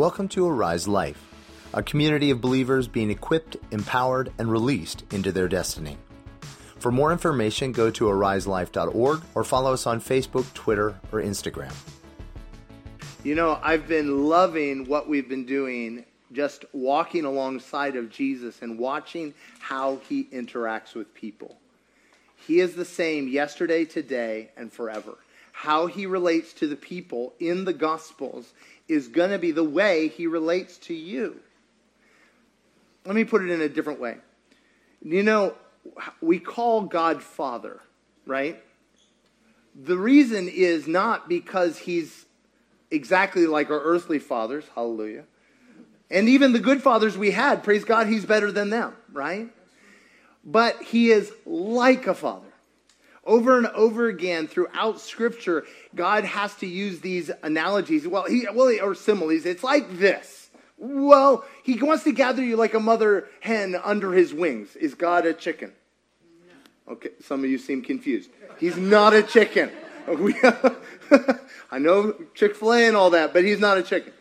Welcome to Arise Life, a community of believers being equipped, empowered, and released into their destiny. For more information, go to ariselife.org or follow us on Facebook, Twitter, or Instagram. You know, I've been loving what we've been doing, just walking alongside of Jesus and watching how he interacts with people. He is the same yesterday, today, and forever. How he relates to the people in the Gospels is going to be the way he relates to you. Let me put it in a different way. You know, we call God Father, right? The reason is not because he's exactly like our earthly fathers, hallelujah. And even the good fathers we had, praise God, he's better than them, right? But he is like a father. Over and over again throughout Scripture, God has to use these analogies. Well, he, well, or similes. It's like this. Well, he wants to gather you like a mother hen under his wings. Is God a chicken? Okay, some of you seem confused. He's not a chicken. I know Chick fil A and all that, but he's not a chicken.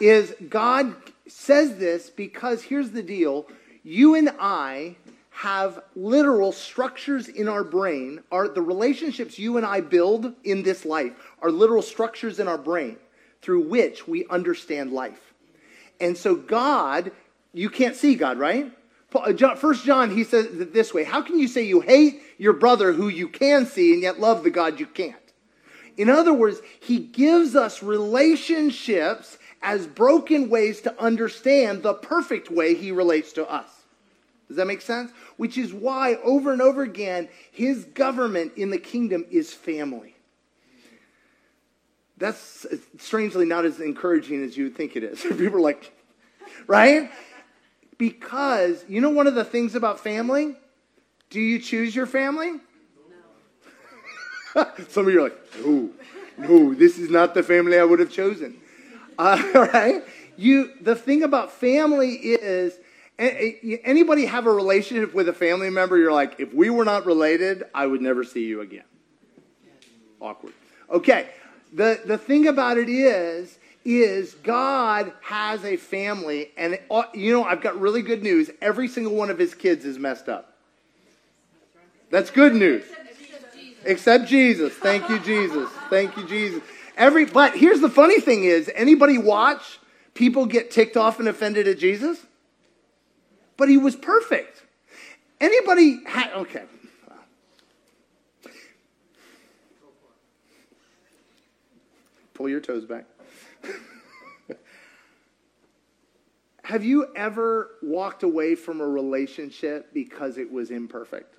Is God says this because here's the deal you and I have literal structures in our brain are the relationships you and I build in this life are literal structures in our brain through which we understand life. And so God, you can't see God, right? Uh, First John, he says it this way How can you say you hate your brother who you can see and yet love the God you can't? In other words, he gives us relationships as broken ways to understand the perfect way he relates to us. Does that make sense? Which is why, over and over again, his government in the kingdom is family. That's strangely not as encouraging as you would think it is. People are like, right? Because, you know, one of the things about family? Do you choose your family? No. Some of you are like, no, no, this is not the family I would have chosen. Uh, all right? You, the thing about family is, anybody have a relationship with a family member? You're like, if we were not related, I would never see you again. Awkward. Okay. The, the thing about it is, is God has a family, and uh, you know, I've got really good news. Every single one of his kids is messed up. That's good news. Except Jesus. Thank you, Jesus. Thank you, Jesus. Every, but here's the funny thing is, anybody watch people get ticked off and offended at Jesus? But he was perfect. Anybody had, okay. Pull your toes back. Have you ever walked away from a relationship because it was imperfect?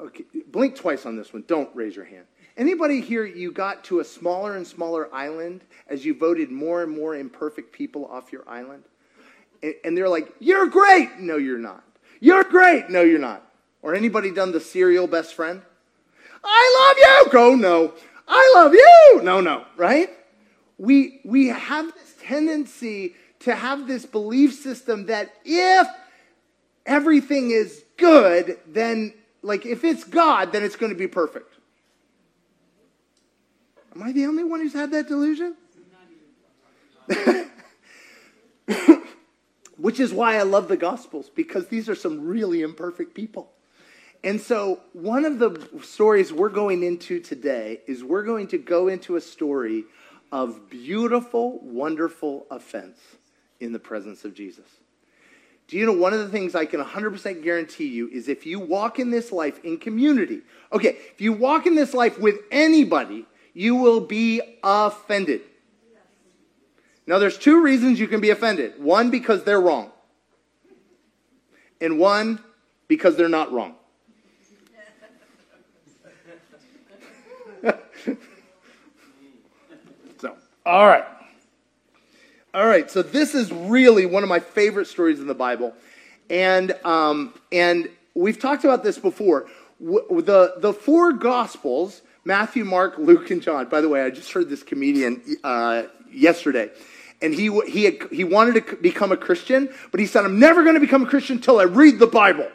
Okay, blink twice on this one. Don't raise your hand. Anybody here, you got to a smaller and smaller island as you voted more and more imperfect people off your island? And, they're like, You're great. No, you're not. You're great. No, you're not. Or anybody done the serial best friend? I love you. Go, no. I love you. No, no, right? We, we have this tendency to have this belief system that if everything is good, then, like, if it's God, then it's going to be perfect. Am I the only one who's had that delusion? Which is why I love the Gospels, because these are some really imperfect people. And so, one of the stories we're going into today is we're going to go into a story of beautiful, wonderful offense in the presence of Jesus. Do you know one of the things I can 100% guarantee you is if you walk in this life in community, okay, if you walk in this life with anybody, you will be offended. Now, there's two reasons you can be offended one, because they're wrong, and one, because they're not wrong. so, all right. All right, so this is really one of my favorite stories in the Bible. And, um, and we've talked about this before. The, the four Gospels, Matthew, Mark, Luke, and John. By the way, I just heard this comedian uh, yesterday. And he, he, had, he wanted to become a Christian, but he said, I'm never going to become a Christian until I read the Bible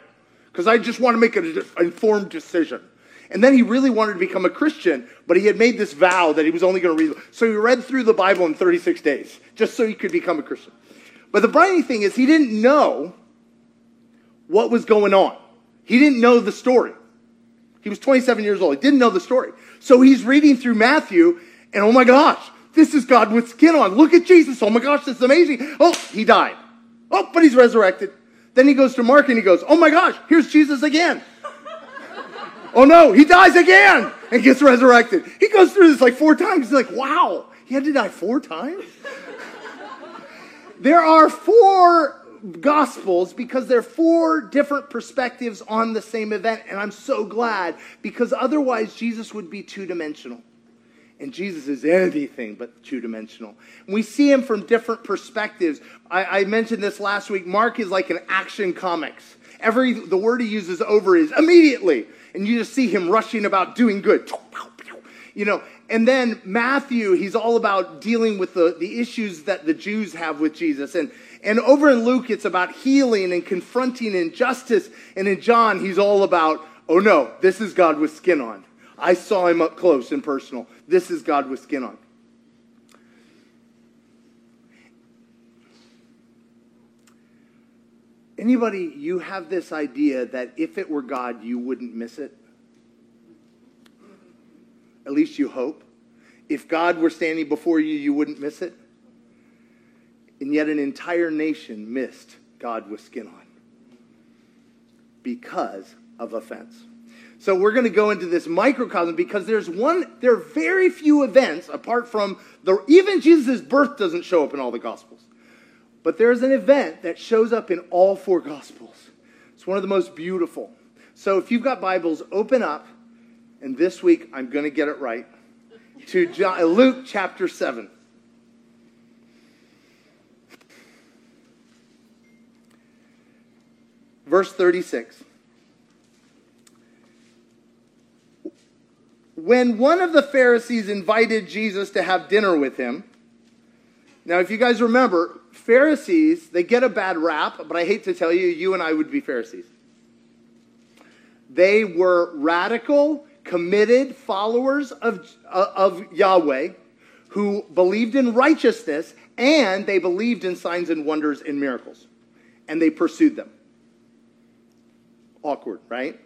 because I just want to make an informed decision. And then he really wanted to become a Christian, but he had made this vow that he was only going to read. So he read through the Bible in 36 days, just so he could become a Christian. But the funny thing is, he didn't know what was going on. He didn't know the story. He was 27 years old. He didn't know the story. So he's reading through Matthew, and oh my gosh, this is God with skin on. Look at Jesus. Oh my gosh, this is amazing. Oh, he died. Oh, but he's resurrected. Then he goes to Mark and he goes, Oh my gosh, here's Jesus again. oh no, he dies again and gets resurrected. He goes through this like four times. He's like, Wow, he had to die four times? there are four gospels because they're four different perspectives on the same event. And I'm so glad because otherwise Jesus would be two dimensional. And Jesus is anything but two dimensional. We see him from different perspectives. I, I, mentioned this last week. Mark is like an action comics. Every the word he uses over is immediately, and you just see him rushing about doing good. You know, and then Matthew, he's all about dealing with the, the issues that the Jews have with Jesus. And and over in Luke, it's about healing and confronting injustice. And in John, he's all about, oh no, this is God with skin on. I saw him up close and personal. This is God with skin on. Anybody, you have this idea that if it were God, you wouldn't miss it? At least you hope. If God were standing before you, you wouldn't miss it? And yet, an entire nation missed God with skin on because of offense. So we're going to go into this microcosm because there's one, there are very few events apart from the, even Jesus' birth doesn't show up in all the Gospels. But there's an event that shows up in all four Gospels. It's one of the most beautiful. So if you've got Bibles, open up, and this week I'm going to get it right, to John, uh, Luke chapter 7. Verse 36. When one of the Pharisees invited Jesus to have dinner with him, now if you guys remember, Pharisees, they get a bad rap, but I hate to tell you, you and I would be Pharisees. They were radical, committed followers of, uh, of Yahweh who believed in righteousness and they believed in signs and wonders and miracles. And they pursued them. Awkward, right?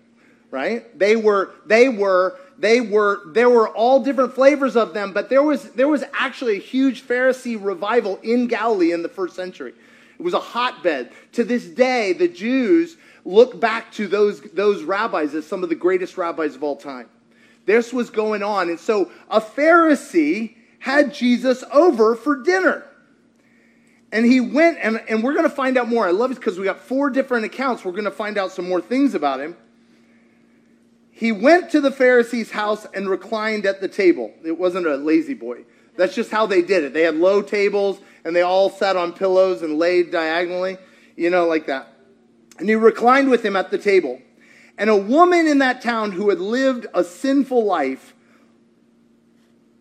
Right? They were, they were they were there were all different flavors of them but there was there was actually a huge pharisee revival in galilee in the first century. It was a hotbed. To this day the jews look back to those those rabbis as some of the greatest rabbis of all time. This was going on and so a pharisee had jesus over for dinner. And he went and, and we're going to find out more. I love it because we got four different accounts. We're going to find out some more things about him he went to the Pharisee's house and reclined at the table. It wasn't a La-Z-Boy. That's just how they did it. They had low tables and they all sat on pillows and laid diagonally, you know, like that. And he reclined with him at the table. And a woman in that town who had lived a sinful life,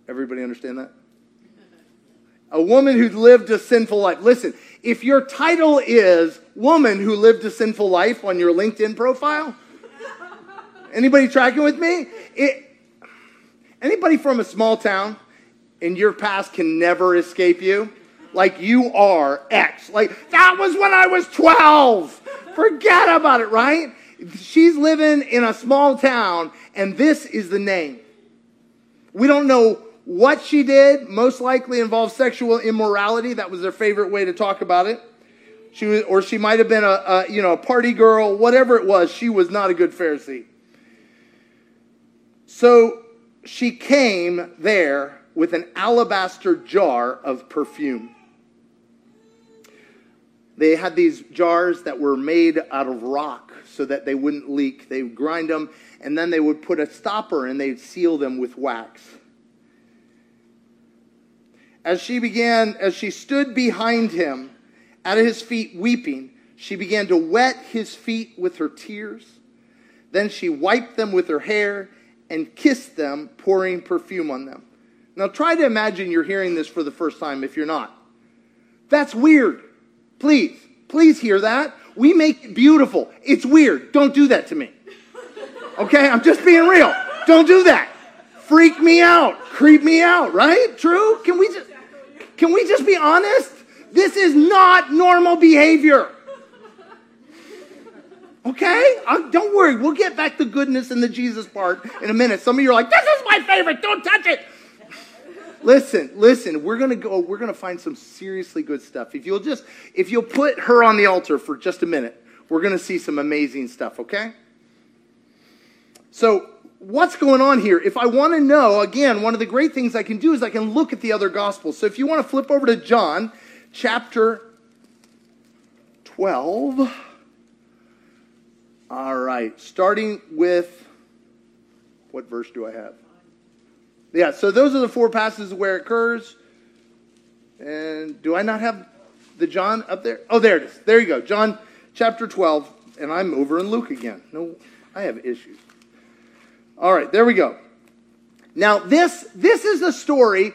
everybody understand that? A woman who lived a sinful life. Listen, if your title is woman who lived a sinful life on your LinkedIn profile, Anybody tracking with me? It, anybody from a small town in your past can never escape you? Like you are X. Like that was when I was 12. Forget about it, right? She's living in a small town and this is the name. We don't know what she did, most likely involved sexual immorality. That was their favorite way to talk about it. She was, or she might have been a, a, you know a party girl, whatever it was. She was not a good Pharisee. So she came there with an alabaster jar of perfume. They had these jars that were made out of rock so that they wouldn't leak. They would grind them and then they would put a stopper and they'd seal them with wax. As she began, as she stood behind him at his feet weeping, she began to wet his feet with her tears. Then she wiped them with her hair and kissed them, pouring perfume on them. Now try to imagine you're hearing this for the first time if you're not. That's weird. Please, please hear that. We make it beautiful. It's weird. Don't do that to me. Okay? I'm just being real. Don't do that. Freak me out. Creep me out, right? True? Can we just can we just be honest? This is not normal behavior. Okay? Uh, don't worry. We'll get back to goodness and the Jesus part in a minute. Some of you are like, this is my favorite. Don't touch it. listen, listen. We're going to go, we're going to find some seriously good stuff. If you'll just, if you'll put her on the altar for just a minute, we're going to see some amazing stuff, okay? So, what's going on here? If I want to know, again, one of the great things I can do is I can look at the other gospels. So, if you want to flip over to John chapter 12. All right, starting with what verse do I have? Yeah, so those are the four passages where it occurs. And do I not have the John up there? Oh, there it is. There you go. John chapter 12. And I'm over in Luke again. No, I have issues. All right, there we go. Now, this, this is a story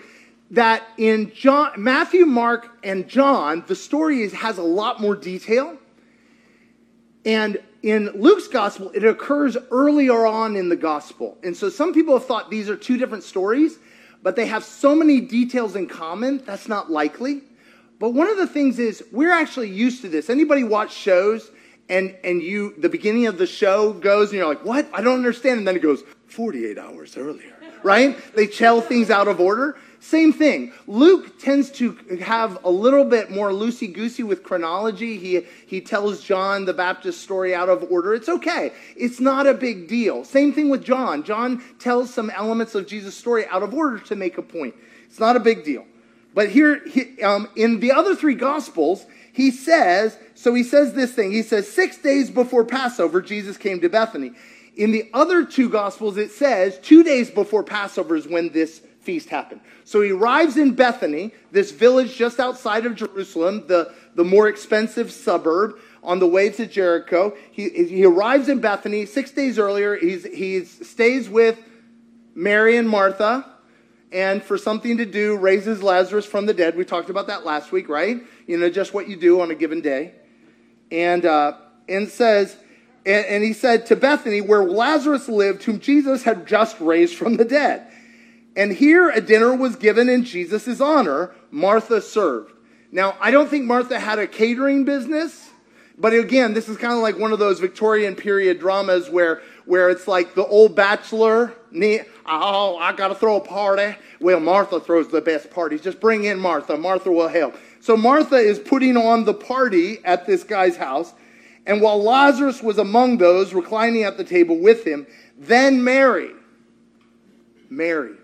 that in John, Matthew, Mark, and John, the story is, has a lot more detail. And in Luke's gospel, it occurs earlier on in the gospel. And so some people have thought these are two different stories, but they have so many details in common, that's not likely. But one of the things is we're actually used to this. Anybody watch shows and and you the beginning of the show goes and you're like, "What? I don't understand." And then it goes 48 hours earlier. Right? They tell things out of order. Same thing. Luke tends to have a little bit more loosey goosey with chronology. He, he tells John the Baptist story out of order. It's okay. It's not a big deal. Same thing with John. John tells some elements of Jesus' story out of order to make a point. It's not a big deal. But here, he, um, in the other three Gospels, he says, so he says this thing. He says, six days before Passover, Jesus came to Bethany. In the other two Gospels, it says, two days before Passover is when this feast happened. So he arrives in Bethany, this village just outside of Jerusalem, the, the more expensive suburb, on the way to Jericho. He, he arrives in Bethany six days earlier. He's, he stays with Mary and Martha, and for something to do, raises Lazarus from the dead. We talked about that last week, right? You know, just what you do on a given day. And, uh, and says, and, and he said to Bethany, where Lazarus lived, whom Jesus had just raised from the dead. And here a dinner was given in Jesus' honor. Martha served. Now, I don't think Martha had a catering business, but again, this is kind of like one of those Victorian period dramas where, where it's like the old bachelor, oh, I got to throw a party. Well, Martha throws the best parties. Just bring in Martha. Martha will help. So Martha is putting on the party at this guy's house. And while Lazarus was among those reclining at the table with him, then Mary, Mary,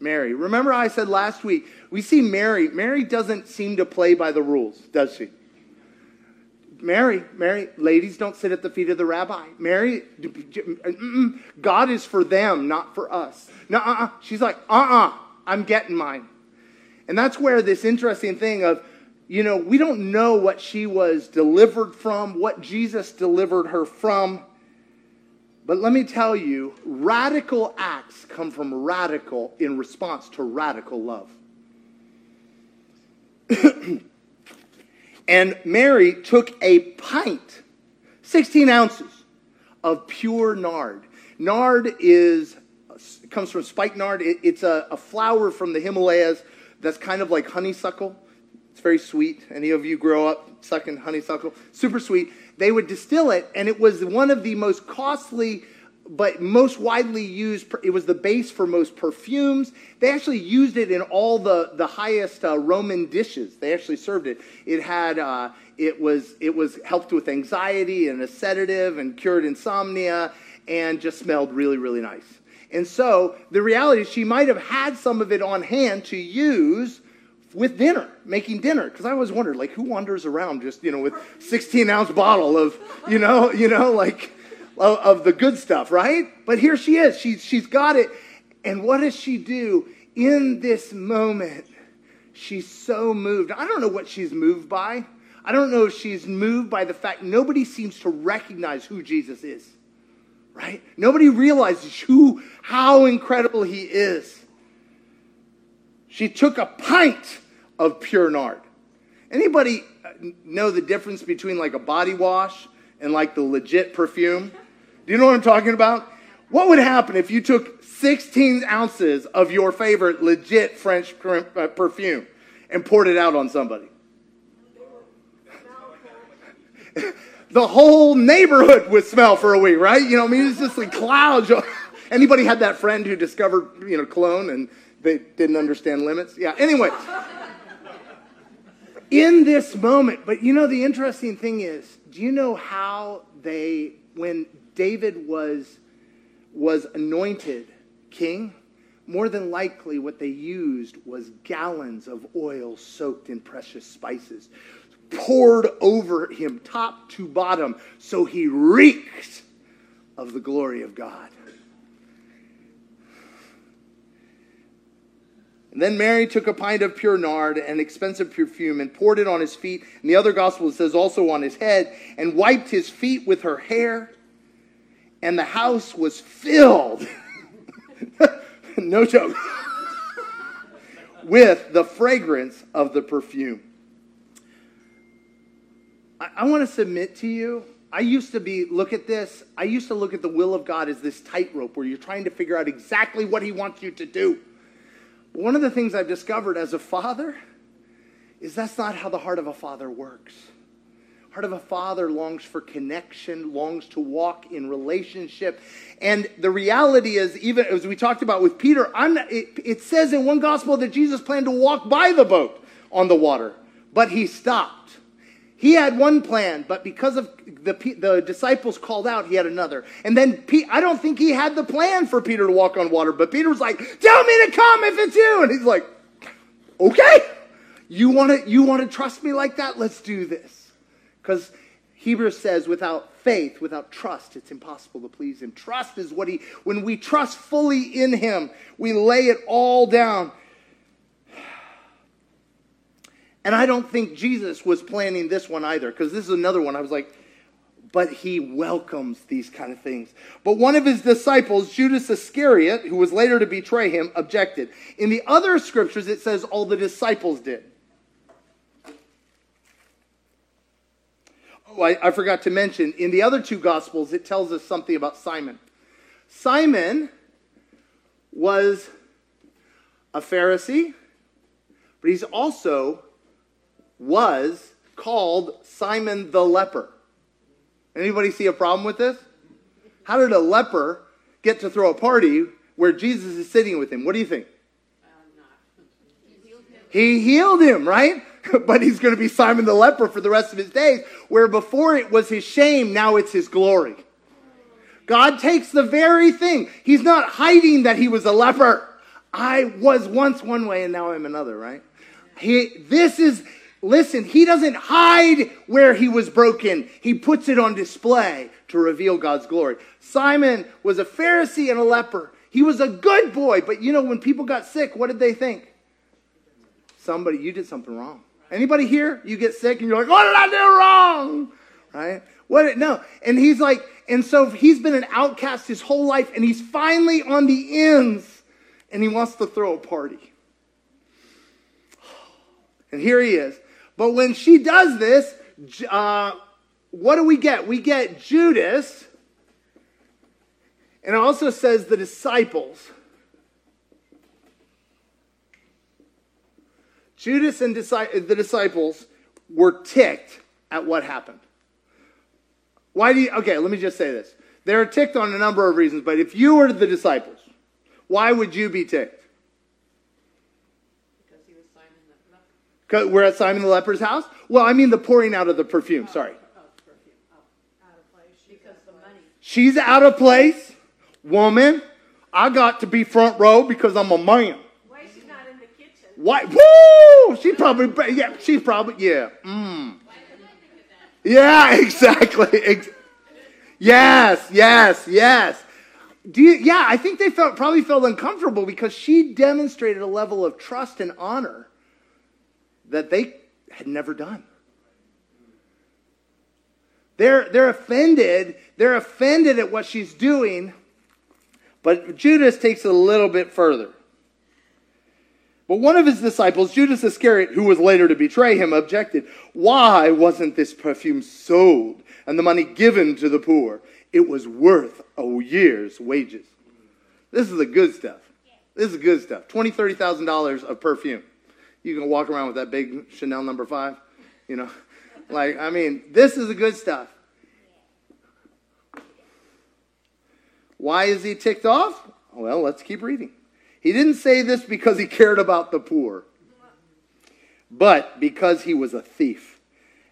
Mary. Remember, I said last week, we see Mary. Mary doesn't seem to play by the rules, does she? Mary, Mary, ladies don't sit at the feet of the rabbi. Mary, mm, mm, God is for them, not for us. No, uh-uh. She's like, uh-uh, I'm getting mine. And that's where this interesting thing of, you know, we don't know what she was delivered from, what Jesus delivered her from. But let me tell you, radical acts come from radical in response to radical love. and Mary took a pint, 16 ounces of pure nard. Nard is comes from spikenard. It, it's a, a flower from the Himalayas that's kind of like honeysuckle. It's very sweet. Any of you grow up sucking honeysuckle? Super sweet they would distill it, and it was one of the most costly but most widely used it was the base for most perfumes. They actually used it in all the, the highest uh, roman dishes. They actually served it. It had uh, it was it was helped with anxiety and a sedative and cured insomnia and just smelled really really nice. And so the reality is she might have had some of it on hand to use with dinner, making dinner. Because I always wondered, like, who wanders around just, you know, with 16 ounce bottle of, you know, you know, like, of, of the good stuff, right? But here she is. She's, she's got it. And what does she do in this moment? She's so moved. I don't know what she's moved by. I don't know if she's moved by the fact nobody seems to recognize who Jesus is, right? Nobody realizes who, how incredible he is. She took a pint of pure nard. Anybody uh, know the difference between like a body wash and like the legit perfume? Do you know what I'm talking about? What would happen if you took 16 ounces of your favorite legit French uh, perfume and poured it out on somebody? the whole neighborhood would smell for a week, right? You know, I mean, it's just like clouds. Anybody had that friend who discovered, you know, cologne and they didn't understand limits? Yeah. Anyway, in this moment, but you know, the interesting thing is, do you know how they, when David was was anointed king, more than likely what they used was gallons of oil soaked in precious spices, poured over him top to bottom, so he reeked of the glory of God. And then Mary took a pint of pure nard, an expensive perfume, and poured it on his feet. And the other gospel, says also on his head, and wiped his feet with her hair and the house was filled, no joke, with the fragrance of the perfume. I, I want to submit to you. I used to be, look at this, I used to look at the will of God as this tightrope where you're trying to figure out exactly what He wants you to do. One of the things I've discovered as a father is that's not how the heart of a father works heart of a father longs for connection, longs to walk in relationship. And the reality is, even as we talked about with Peter, it, it says in one gospel that Jesus planned to walk by the boat on the water, but he stopped. He had one plan, but because of the, the disciples called out, he had another. And then I don't think he had the plan for Peter to walk on water, but Peter was like, Tell me to come if it's you. And he's like, Okay, you want to you want to trust me like that? Let's do this. Because Hebrews says, without faith, without trust, it's impossible to please Him. Trust is what He, when we trust fully in Him, we lay it all down. And I don't think Jesus was planning this one either, because this is another one. I was like, but he welcomes these kind of things. But one of his disciples, Judas Iscariot, who was later to betray him, objected. In the other scriptures, it says all the disciples did. Oh, I, I forgot to mention, in the other two Gospels, it tells us something about Simon. Simon was a Pharisee, but he's also was called Simon the leper. Anybody see a problem with this? How did a leper get to throw a party where Jesus is sitting with him? What do you think? He healed him, right? but he's going to be Simon the leper for the rest of his days, where before it was his shame, now it's his glory. God takes the very thing. He's not hiding that he was a leper. I was once one way and now I'm another, right? He, this is, listen, he doesn't hide where he was broken. He puts it on display to reveal God's glory. Simon was a Pharisee and a leper. He was a good boy, but you know, when people got sick, what did they think? Somebody, you did something wrong. Anybody here? You get sick and you're like, what did I do wrong? Right? What? No. And he's like, and so he's been an outcast his whole life, and he's finally on the ends, and he wants to throw a party. And here he is. But when she does this, uh, what do we get? We get Judas, and it also says the disciples. Judas and the disciples were ticked at what happened. Why do you, okay, let me just say this. They're ticked on a number of reasons, but if you were the disciples, why would you be ticked? Because he was Simon the leper. We're at Simon the leper's house? Well, I mean the pouring out of the perfume, oh, sorry. Oh, perfume. Oh, out of place. Because the money. She's out of place. Woman, I got to be front row because I'm a man. Why? She's not in the kitchen? Why? Woo! She probably, yeah, she's probably, yeah. Mm. Yeah, exactly. Yes, yes, yes. Do you, yeah, I think they felt probably felt uncomfortable because she demonstrated a level of trust and honor that they had never done. They're, they're offended. They're offended at what she's doing. But Judas takes it a little bit further. But one of his disciples, Judas Iscariot, who was later to betray him, objected, Why wasn't this perfume sold and the money given to the poor? it was worth a year's wages. This is the good stuff. This is good stuff. Twenty, thirty thousand dollars of perfume. You can walk around with that big Chanel number five, you know. Like, I mean, this is the good stuff. Why is he ticked off? Well, let's keep reading. He didn't say this because he cared about the poor, but because he was a thief.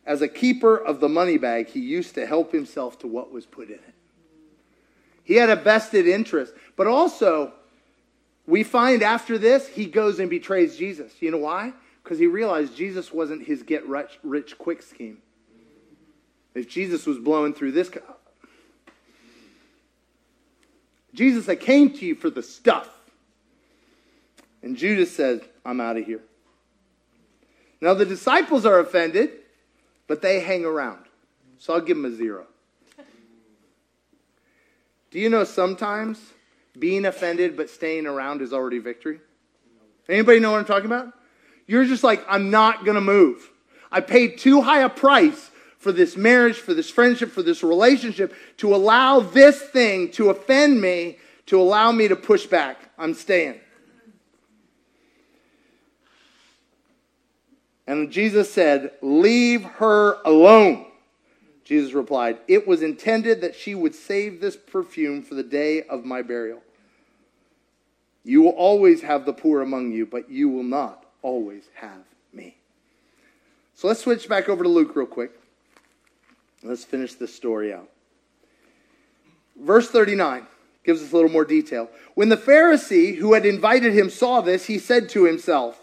As a keeper of the money bag, he used to help himself to what was put in it. He had a vested interest, but also, we find after this, he goes and betrays Jesus. You know why? Because he realized Jesus wasn't his get rich, rich quick scheme. If Jesus was blowing through this, Jesus, I came to you for the stuff. And Judas says, I'm out of here. Now the disciples are offended, but they hang around. So I'll give them a zero. Do you know sometimes being offended but staying around is already victory? Anybody know what I'm talking about? You're just like, I'm not going to move. I paid too high a price for this marriage, for this friendship, for this relationship to allow this thing to offend me, to allow me to push back. I'm staying. And Jesus said, Leave her alone. Jesus replied, It was intended that she would save this perfume for the day of my burial. You will always have the poor among you, but you will not always have me. So let's switch back over to Luke real quick. Let's finish this story out. Verse 39 gives us a little more detail. When the Pharisee who had invited him saw this, he said to himself,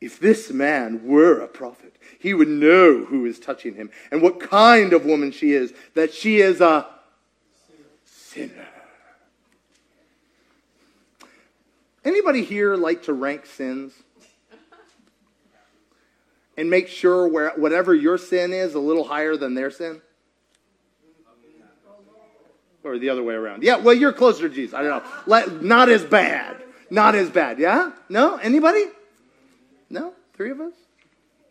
If this man were a prophet, he would know who is touching him and what kind of woman she is, that she is a sinner. Anybody here like to rank sins? And make sure where whatever your sin is a little higher than their sin? Or the other way around. Yeah, well, you're closer to Jesus. I don't know. Let, not as bad. Not as bad. Yeah? No? Anybody? No? Three of us?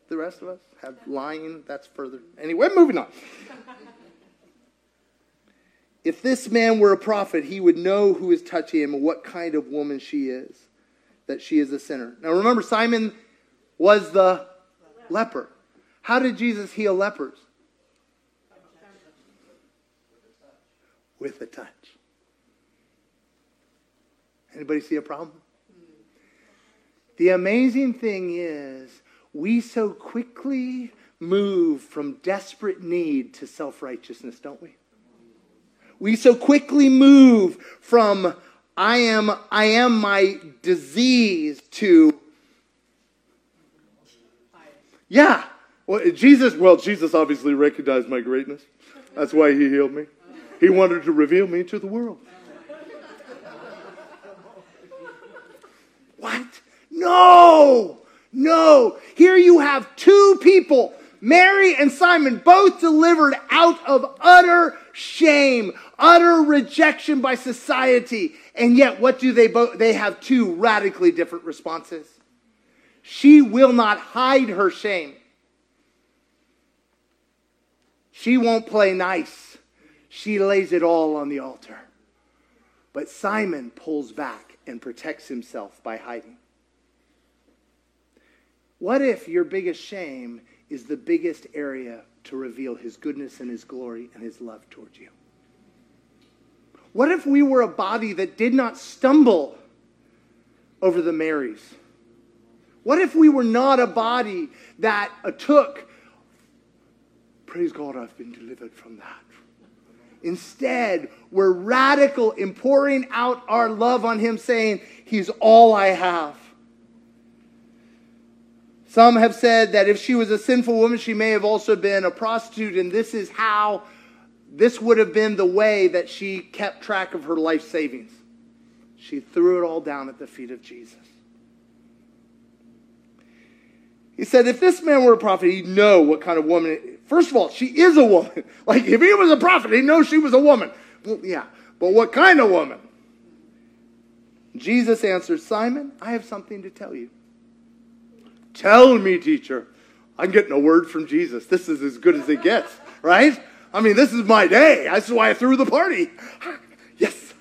The rest of us have lying. That's further. Anyway, moving on. If this man were a prophet, he would know who is touching him and what kind of woman she is, that she is a sinner. Now remember, Simon was the leper. How did Jesus heal lepers? With a touch. Anybody see a problem? The amazing thing is, we so quickly move from desperate need to self righteousness, don't we? We so quickly move from I am I am my disease to yeah. Well, Jesus, well, Jesus obviously recognized my greatness. That's why he healed me. He wanted to reveal me to the world. What? No! No! Here you have two people, Mary and Simon, both delivered out of utter shame, utter rejection by society. And yet, what do they both? They have two radically different responses. She will not hide her shame. She won't play nice. She lays it all on the altar. But Simon pulls back and protects himself by hiding. What if your biggest shame is the biggest area to reveal his goodness and his glory and his love towards you? What if we were a body that did not stumble over the Marys? What if we were not a body that took, praise God, I've been delivered from that. Instead, we're radical in pouring out our love on Him, saying, He's all I have. Some have said that if she was a sinful woman, she may have also been a prostitute, and this is how, this would have been the way that she kept track of her life savings. She threw it all down at the feet of Jesus. He said, if this man were a prophet, he'd know what kind of woman. First of all, she is a woman. Like, if he was a prophet, he'd know she was a woman. Well, yeah, but what kind of woman? Jesus answered, Simon, I have something to tell you. Tell me, teacher. I'm getting a word from Jesus. This is as good as it gets, right? I mean, this is my day. That's why I threw the party. yes.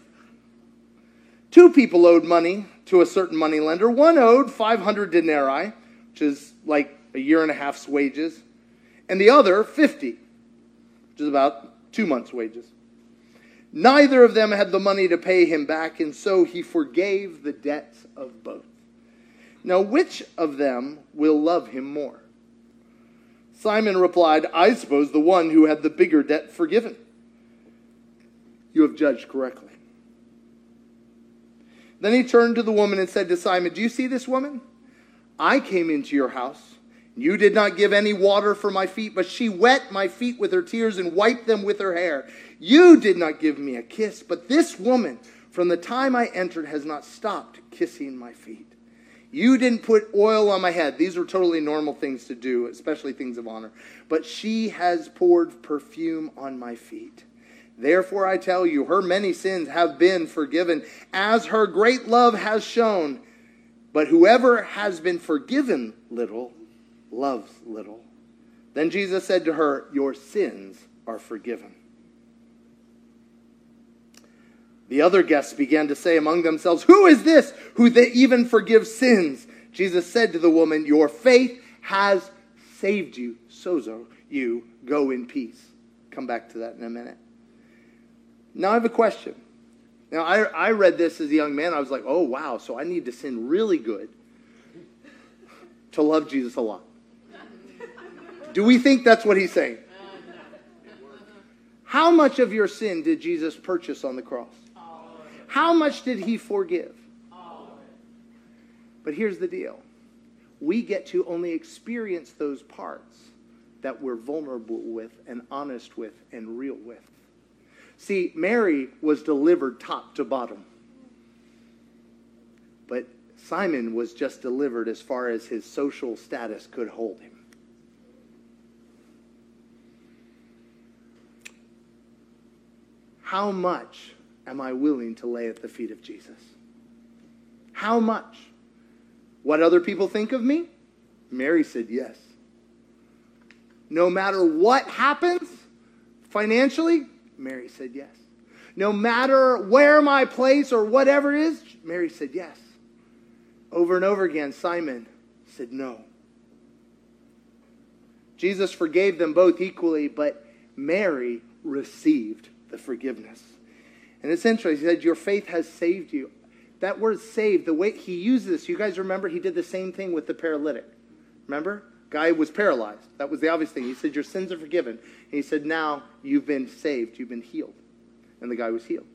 Two people owed money to a certain money lender. One owed 500 denarii, which is like a year and a half's wages, and the other 50, which is about two months' wages. Neither of them had the money to pay him back, and so he forgave the debts of both. Now, which of them will love him more? Simon replied, I suppose the one who had the bigger debt forgiven. You have judged correctly. Then he turned to the woman and said to Simon, Do you see this woman? I came into your house. You did not give any water for my feet, but she wet my feet with her tears and wiped them with her hair. You did not give me a kiss, but this woman, from the time I entered, has not stopped kissing my feet. You didn't put oil on my head. These were totally normal things to do, especially things of honor. But she has poured perfume on my feet. Therefore, I tell you, her many sins have been forgiven, as her great love has shown. But whoever has been forgiven little loves little. Then Jesus said to her, Your sins are forgiven. The other guests began to say among themselves, Who is this who they even forgives sins? Jesus said to the woman, Your faith has saved you. Sozo, you go in peace. Come back to that in a minute. Now I have a question. Now I, I read this as a young man. I was like, oh wow, so I need to sin really good to love Jesus a lot. Do we think that's what he's saying? How much of your sin did Jesus purchase on the cross? How much did he forgive? But here's the deal we get to only experience those parts that we're vulnerable with and honest with and real with. See, Mary was delivered top to bottom. But Simon was just delivered as far as his social status could hold him. How much am I willing to lay at the feet of Jesus? How much? What other people think of me? Mary said yes. No matter what happens financially, Mary said yes. No matter where my place or whatever is, Mary said yes. Over and over again, Simon said no. Jesus forgave them both equally, but Mary received the forgiveness. And it's interesting. He said, Your faith has saved you. That word saved, the way he used this, you guys remember he did the same thing with the paralytic. Remember? Guy was paralyzed. That was the obvious thing. He said, Your sins are forgiven. And he said, Now you've been saved, you've been healed. And the guy was healed.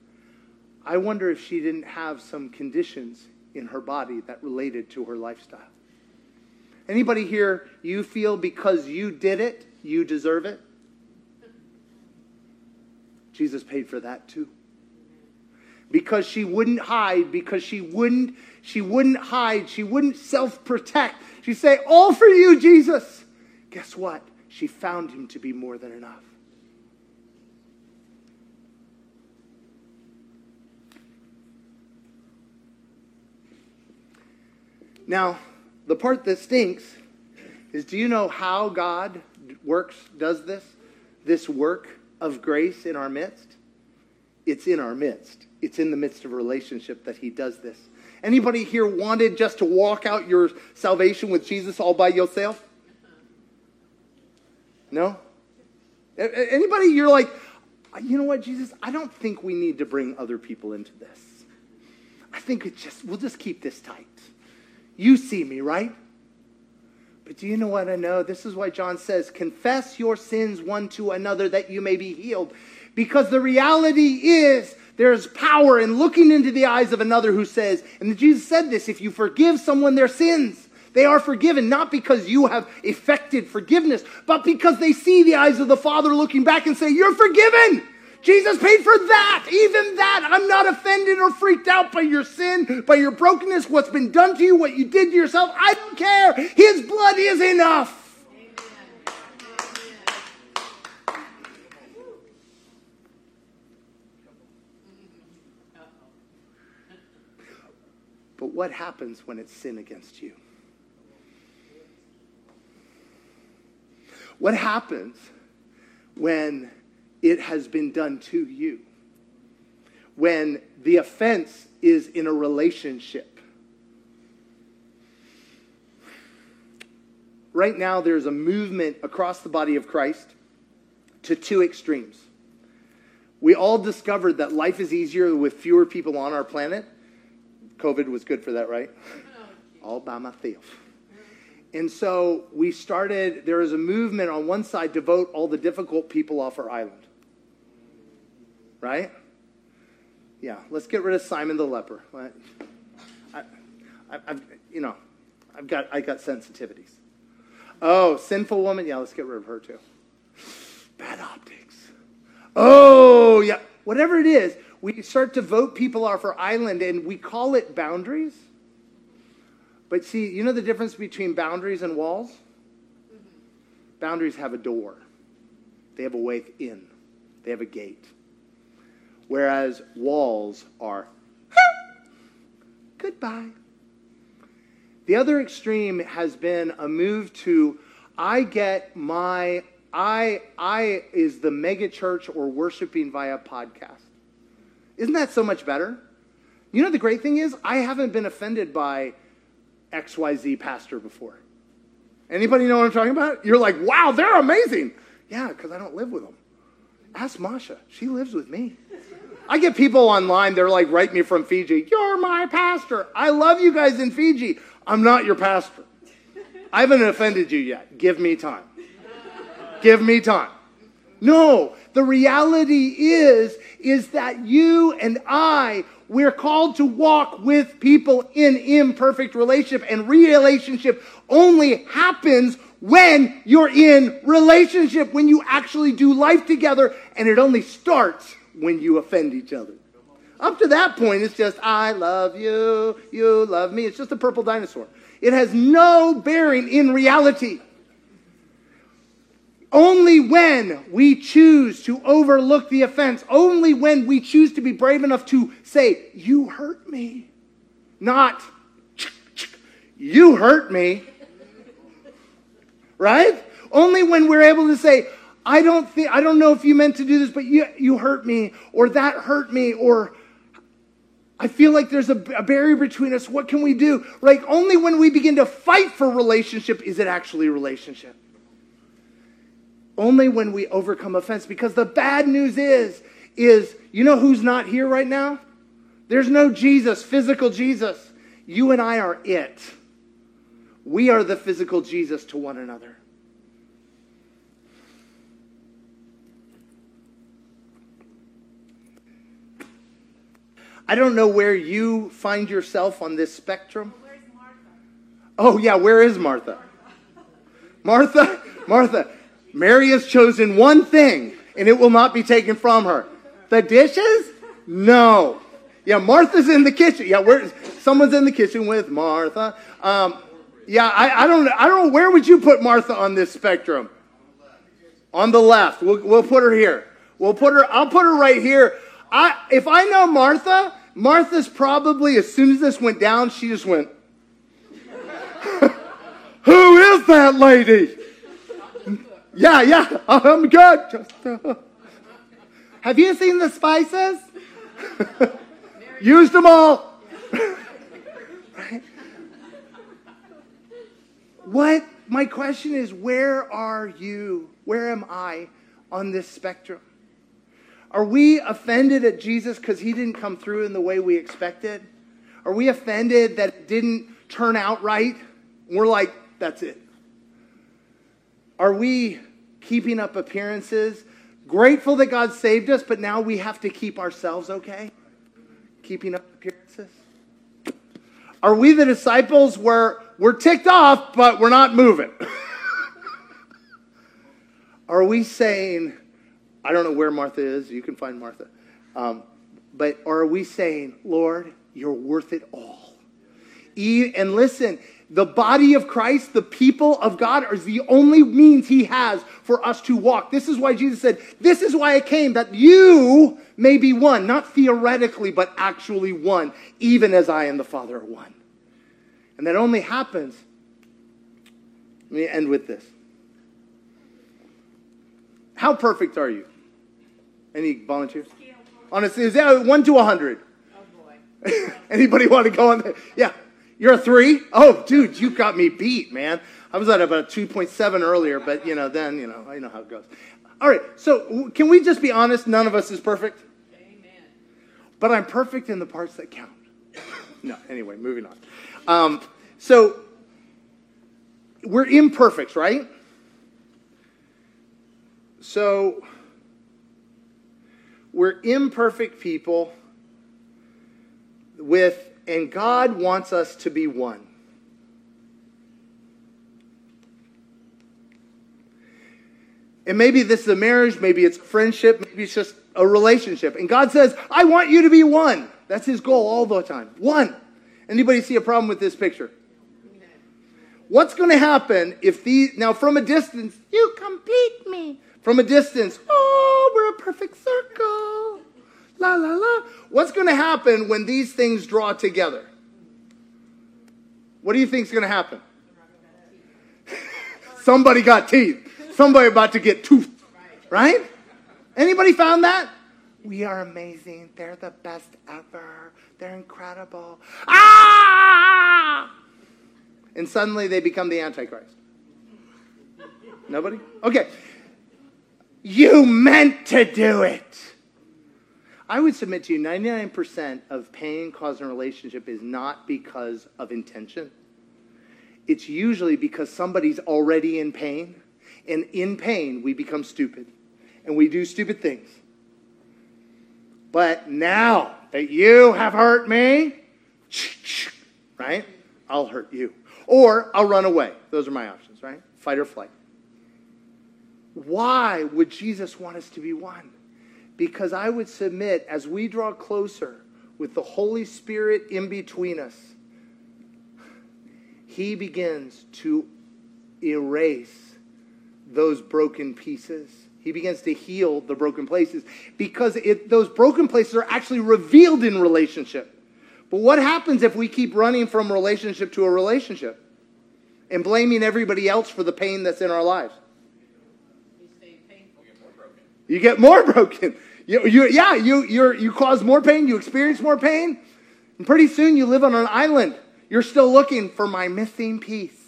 I wonder if she didn't have some conditions in her body that related to her lifestyle. Anybody here, you feel because you did it, you deserve it? Jesus paid for that too because she wouldn't hide because she wouldn't she wouldn't hide she wouldn't self-protect. She'd say all for you jesus. Guess what? She found him to be more than enough. Now the part that stinks is do you know how god works does this this work of grace in our midst? It's in our midst it's in the midst of a relationship that he does this. Anybody here wanted just to walk out your salvation with Jesus all by yourself? No? Anybody you're like, you know what, Jesus, I don't think we need to bring other people into this. I think it just we'll just keep this tight. You see me, right? But do you know what I know? This is why John says, confess your sins one to another that you may be healed. Because the reality is there's power in looking into the eyes of another who says, and Jesus said this if you forgive someone their sins, they are forgiven, not because you have effected forgiveness, but because they see the eyes of the Father looking back and say, You're forgiven. Jesus paid for that, even that. I'm not offended or freaked out by your sin, by your brokenness, what's been done to you, what you did to yourself. I don't care. His blood is enough. But what happens when it's sin against you? What happens when it has been done to you. When the offense is in a relationship. Right now, there's a movement across the body of Christ to two extremes. We all discovered that life is easier with fewer people on our planet. COVID was good for that, right? All by myself. And so we started, there was a movement on one side to vote all the difficult people off our island. Right? Yeah, let's get rid of Simon the leper. I, I, I've, you know, I've got, I got sensitivities. Oh, sinful woman. Yeah, let's get rid of her too. Bad optics. Oh, yeah. Whatever it is, we start to vote people off our island and we call it boundaries. But see, you know the difference between boundaries and walls? Boundaries have a door, they have a way in, they have a gate. Whereas walls are goodbye. The other extreme has been a move to I get my I I is the mega church or worshiping via podcast. Isn't that so much better? You know the great thing is I haven't been offended by XYZ pastor before. Anybody know what I'm talking about? You're like, wow, they're amazing. Yeah, because I don't live with them. Ask Masha. She lives with me. I get people online, they're like, write me from Fiji. You're my pastor. I love you guys in Fiji. I'm not your pastor. I haven't offended you yet. Give me time. Give me time. No, the reality is, is that you and I, we're called to walk with people in imperfect relationship, and relationship only happens when you're in relationship, when you actually do life together, and it only starts when you offend each other. Up to that point, it's just, I love you, you love me. It's just a purple dinosaur. It has no bearing in reality. Only when we choose to overlook the offense, only when we choose to be brave enough to say, You hurt me, not, You hurt me, right? Only when we're able to say, I don't think, I don't know if you meant to do this, but you, you hurt me, or that hurt me, or I feel like there's a, a barrier between us. What can we do? Like, only when we begin to fight for relationship is it actually relationship. Only when we overcome offense. Because the bad news is, is you know who's not here right now? There's no Jesus, physical Jesus. You and I are it. We are the physical Jesus to one another. I don't know where you find yourself on this spectrum. Oh, yeah, where is Martha? Martha, Martha, Mary has chosen one thing, and it will not be taken from her. The dishes? No. Yeah, Martha's in the kitchen. Yeah, where, someone's in the kitchen with Martha. Um, yeah, I, I, don't, I don't know. Where would you put Martha on this spectrum? On the left. We'll, we'll put her here. We'll put her, I'll put her right here. I, if I know Martha, Martha's probably, as soon as this went down, she just went, Who is that lady? Yeah, yeah, I'm good. Just, uh, have you seen the spices? Used them all. What? My question is where are you? Where am I on this spectrum? Are we offended at Jesus because he didn't come through in the way we expected? Are we offended that it didn't turn out right? We're like, that's it. Are we keeping up appearances? Grateful that God saved us, but now we have to keep ourselves okay? Keeping up appearances? Are we the disciples where we're ticked off, but we're not moving? Are we saying, I don't know where Martha is, you can find Martha, um, but are we saying, Lord, you're worth it all? And listen, the body of Christ, the people of God, is the only means He has for us to walk. This is why Jesus said, This is why I came, that you may be one, not theoretically, but actually one, even as I and the Father are one. And that only happens. Let me end with this. How perfect are you? Any volunteers? On a is that one to a hundred? Oh, boy. Anybody want to go on there? Yeah. You're a three? Oh, dude, you got me beat, man. I was at about 2.7 earlier, but you know, then, you know, I know how it goes. All right, so can we just be honest? None of us is perfect, Amen. but I'm perfect in the parts that count. no, anyway, moving on. Um, so we're imperfect, right? So we're imperfect people with, and God wants us to be one. And maybe this is a marriage, maybe it's friendship, maybe it's just a relationship. And God says, I want you to be one. That's his goal all the time. One. Anybody see a problem with this picture? What's going to happen if these, now from a distance, you complete me. From a distance, oh, we're a perfect circle. La, la, la. What's going to happen when these things draw together? What do you think is going to happen? Somebody got teeth. Somebody about to get toothed. Right? Anybody found that? We are amazing. They're the best ever. They're incredible. Ah! And suddenly they become the Antichrist. Nobody? Okay. You meant to do it. I would submit to you 99% of pain caused in a relationship is not because of intention. It's usually because somebody's already in pain. And in pain, we become stupid. And we do stupid things. But now that you have hurt me, right? I'll hurt you. Or I'll run away. Those are my options, right? Fight or flight. Why would Jesus want us to be one? Because I would submit as we draw closer with the Holy Spirit in between us, He begins to erase those broken pieces. He begins to heal the broken places because it, those broken places are actually revealed in relationship. But what happens if we keep running from relationship to a relationship and blaming everybody else for the pain that's in our lives? You stay painful. You get more broken. You, you, yeah, you, you cause more pain, you experience more pain, and pretty soon you live on an island. You're still looking for my missing piece,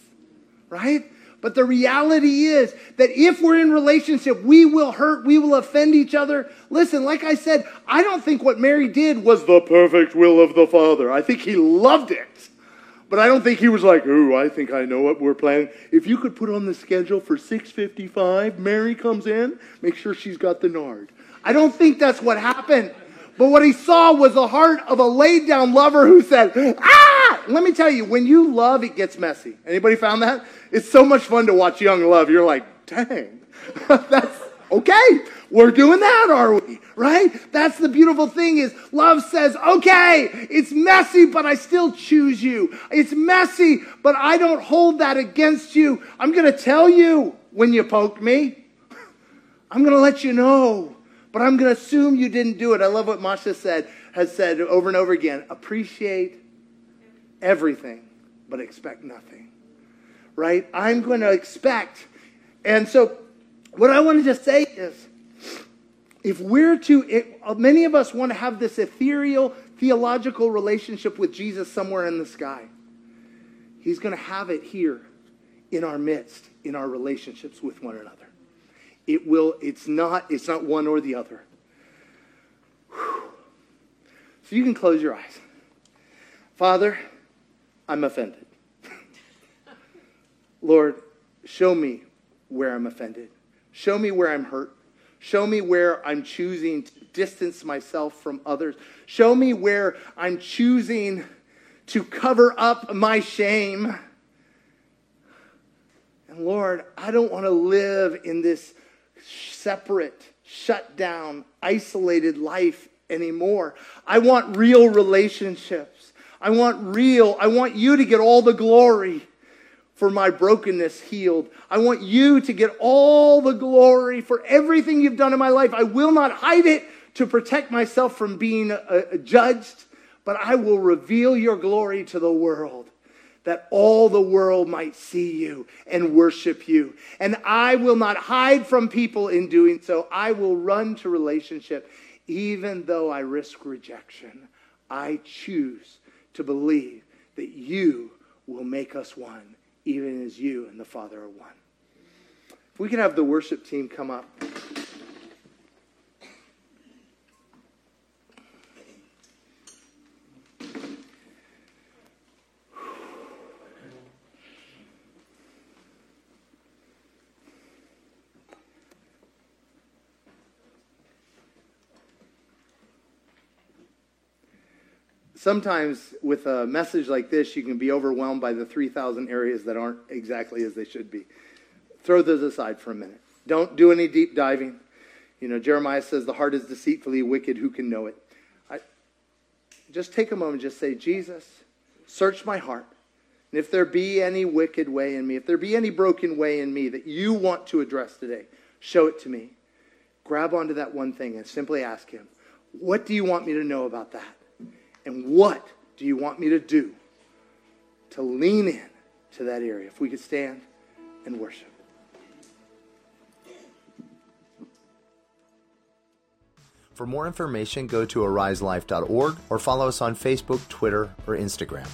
right? But the reality is that if we're in relationship, we will hurt, we will offend each other. Listen, like I said, I don't think what Mary did was the perfect will of the Father. I think he loved it. But I don't think he was like, "Oh, I think I know what we're planning. If you could put on the schedule for 6:55, Mary comes in, make sure she's got the nard." I don't think that's what happened. But what he saw was the heart of a laid down lover who said, "Ah!" Let me tell you, when you love, it gets messy. Anybody found that? It's so much fun to watch young love. You're like, "Dang." that's okay. We're doing that, are we? Right? That's the beautiful thing is love says, okay, it's messy, but I still choose you. It's messy, but I don't hold that against you. I'm going to tell you when you poked me. I'm going to let you know, but I'm going to assume you didn't do it. I love what Masha said, has said over and over again. Appreciate everything, but expect nothing. Right? I'm going to expect. And so what I wanted to say is, if we're to, it, uh, many of us want to have this ethereal theological relationship with Jesus somewhere in the sky. He's going to have it here in our midst, in our relationships with one another. It will, it's not, it's not one or the other. Whew. So you can close your eyes. Father, I'm offended. Lord, show me where I'm offended. Show me where I'm hurt. Show me where I'm choosing to distance myself from others. Show me where I'm choosing to cover up my shame. And Lord, I don't want to live in this separate, shut down, isolated life anymore. I want real relationships. I want real, I want you to get all the glory for my brokenness healed. I want you to get all the glory for everything you've done in my life. I will not hide it to protect myself from being uh, judged, but I will reveal your glory to the world. That all the world might see you and worship you. And I will not hide from people in doing so. I will run to relationship, even though I risk rejection. I choose to believe that you will make us one, even as you and the Father are one. If we can have the worship team come up. Sometimes with a message like this, you can be overwhelmed by the 3,000 areas that aren't exactly as they should be. Throw those aside for a minute. Don't do any deep diving. You know, Jeremiah says, The heart is deceitfully wicked. Who can know it? I, just take a moment, just say, Jesus, search my heart. And if there be any wicked way in me, if there be any broken way in me that you want to address today, show it to me. Grab onto that one thing and simply ask Him, What do you want me to know about that? And what do you want me to do to lean in to that area? If we could stand and worship. For more information, go to ariselife.org or follow us on Facebook, Twitter, or Instagram.